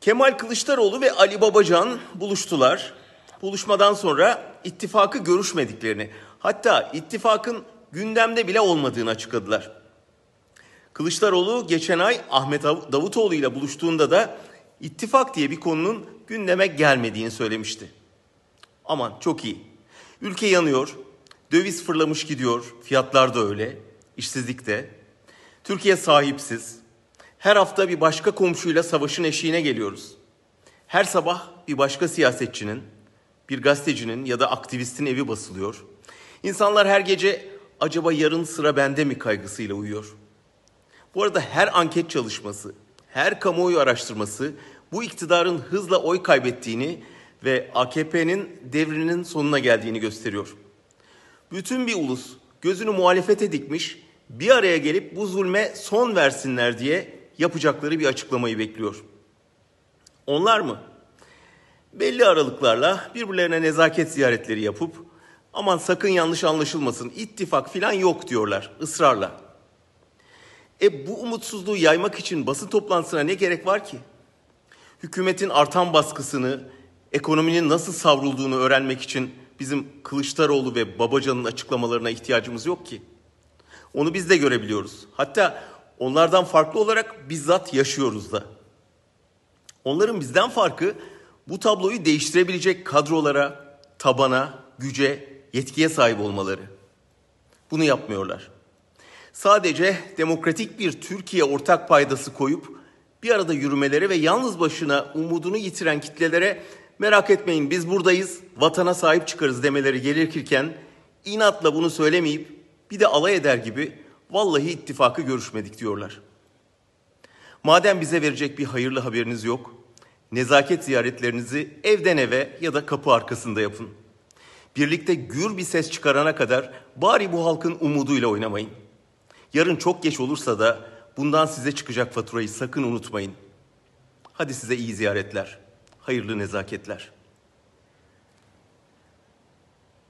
Kemal Kılıçdaroğlu ve Ali Babacan buluştular. Buluşmadan sonra ittifakı görüşmediklerini, hatta ittifakın gündemde bile olmadığını açıkladılar. Kılıçdaroğlu geçen ay Ahmet Davutoğlu ile buluştuğunda da ittifak diye bir konunun gündeme gelmediğini söylemişti. Aman çok iyi. Ülke yanıyor, döviz fırlamış gidiyor, fiyatlar da öyle, işsizlik de. Türkiye sahipsiz. Her hafta bir başka komşuyla savaşın eşiğine geliyoruz. Her sabah bir başka siyasetçinin, bir gazetecinin ya da aktivistin evi basılıyor. İnsanlar her gece acaba yarın sıra bende mi kaygısıyla uyuyor. Bu arada her anket çalışması, her kamuoyu araştırması bu iktidarın hızla oy kaybettiğini ve AKP'nin devrinin sonuna geldiğini gösteriyor. Bütün bir ulus gözünü muhalefete dikmiş, bir araya gelip bu zulme son versinler diye yapacakları bir açıklamayı bekliyor. Onlar mı? Belli aralıklarla birbirlerine nezaket ziyaretleri yapıp aman sakın yanlış anlaşılmasın ittifak filan yok diyorlar ısrarla. E bu umutsuzluğu yaymak için basın toplantısına ne gerek var ki? Hükümetin artan baskısını, ekonominin nasıl savrulduğunu öğrenmek için bizim Kılıçdaroğlu ve Babacan'ın açıklamalarına ihtiyacımız yok ki. Onu biz de görebiliyoruz. Hatta onlardan farklı olarak bizzat yaşıyoruz da. Onların bizden farkı bu tabloyu değiştirebilecek kadrolara, tabana, güce, yetkiye sahip olmaları. Bunu yapmıyorlar. Sadece demokratik bir Türkiye ortak paydası koyup bir arada yürümelere ve yalnız başına umudunu yitiren kitlelere merak etmeyin biz buradayız, vatana sahip çıkarız demeleri gerekirken inatla bunu söylemeyip bir de alay eder gibi vallahi ittifakı görüşmedik diyorlar. Madem bize verecek bir hayırlı haberiniz yok, nezaket ziyaretlerinizi evden eve ya da kapı arkasında yapın. Birlikte gür bir ses çıkarana kadar bari bu halkın umuduyla oynamayın. Yarın çok geç olursa da bundan size çıkacak faturayı sakın unutmayın. Hadi size iyi ziyaretler, hayırlı nezaketler.